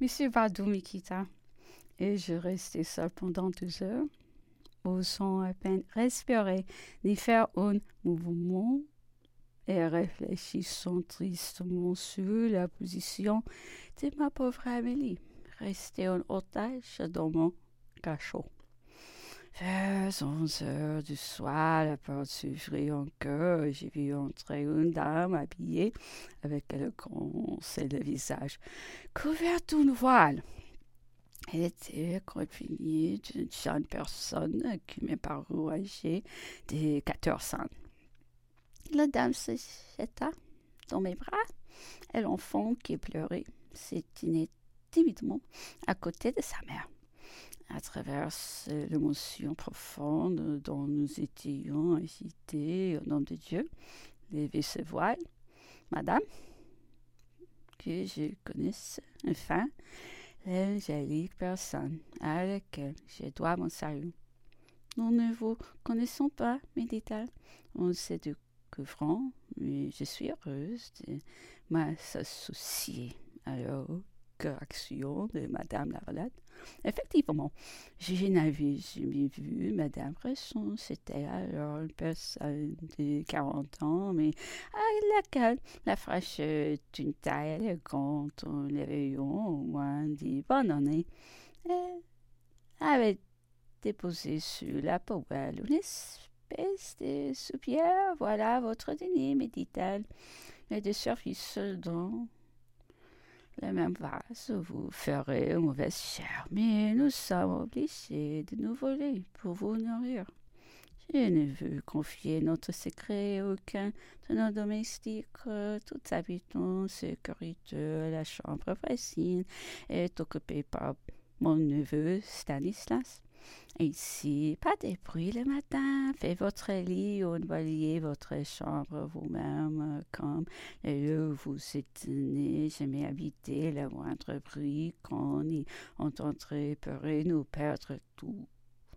Monsieur Vadou me quitta et je restai seul pendant deux heures, osant à peine respirer ni faire un mouvement et réfléchissant tristement sur la position de ma pauvre Amélie, restée en otage dans mon cachot. Vers onze heures du soir, la porte s'ouvrit encore et j'ai vu entrer une dame habillée avec le grand le visage couvert d'une voile. Elle était accompagnée d'une jeune personne qui m'est parue âgée de quatorze ans. La dame se jeta dans mes bras et l'enfant qui pleurait s'éteignait timidement à côté de sa mère à travers l'émotion profonde dont nous étions agités au nom de Dieu, lever ce voile, Madame, que je connaisse enfin l'angélique personne à laquelle je dois mon salut. Nous ne vous connaissons pas, me dit-elle. On s'est découvrant, mais je suis heureuse de m'associer alors action de Madame Lavalette. Effectivement, je n'avais jamais vu Madame Bresson. C'était alors une personne de 40 ans, mais à laquelle la fraîcheur d'une taille élégante, les rayons au moins dix bonnes années, avait déposé sur la poêle une espèce de soupière. Voilà votre dîner, me dit-elle, et de service dont le même vase vous ferez mauvaise chair, mais nous sommes obligés de nous voler pour vous nourrir. Je ne veux confier notre secret à aucun de nos domestiques. Tout habitant sécurité, la chambre voisine est occupée par mon neveu Stanislas. Ici, pas de bruit le matin. Faites votre lit ou voyez votre chambre vous-même, comme le vous né. Jamais habiter le moindre bruit qu'on y entendrait pourrait nous perdre tout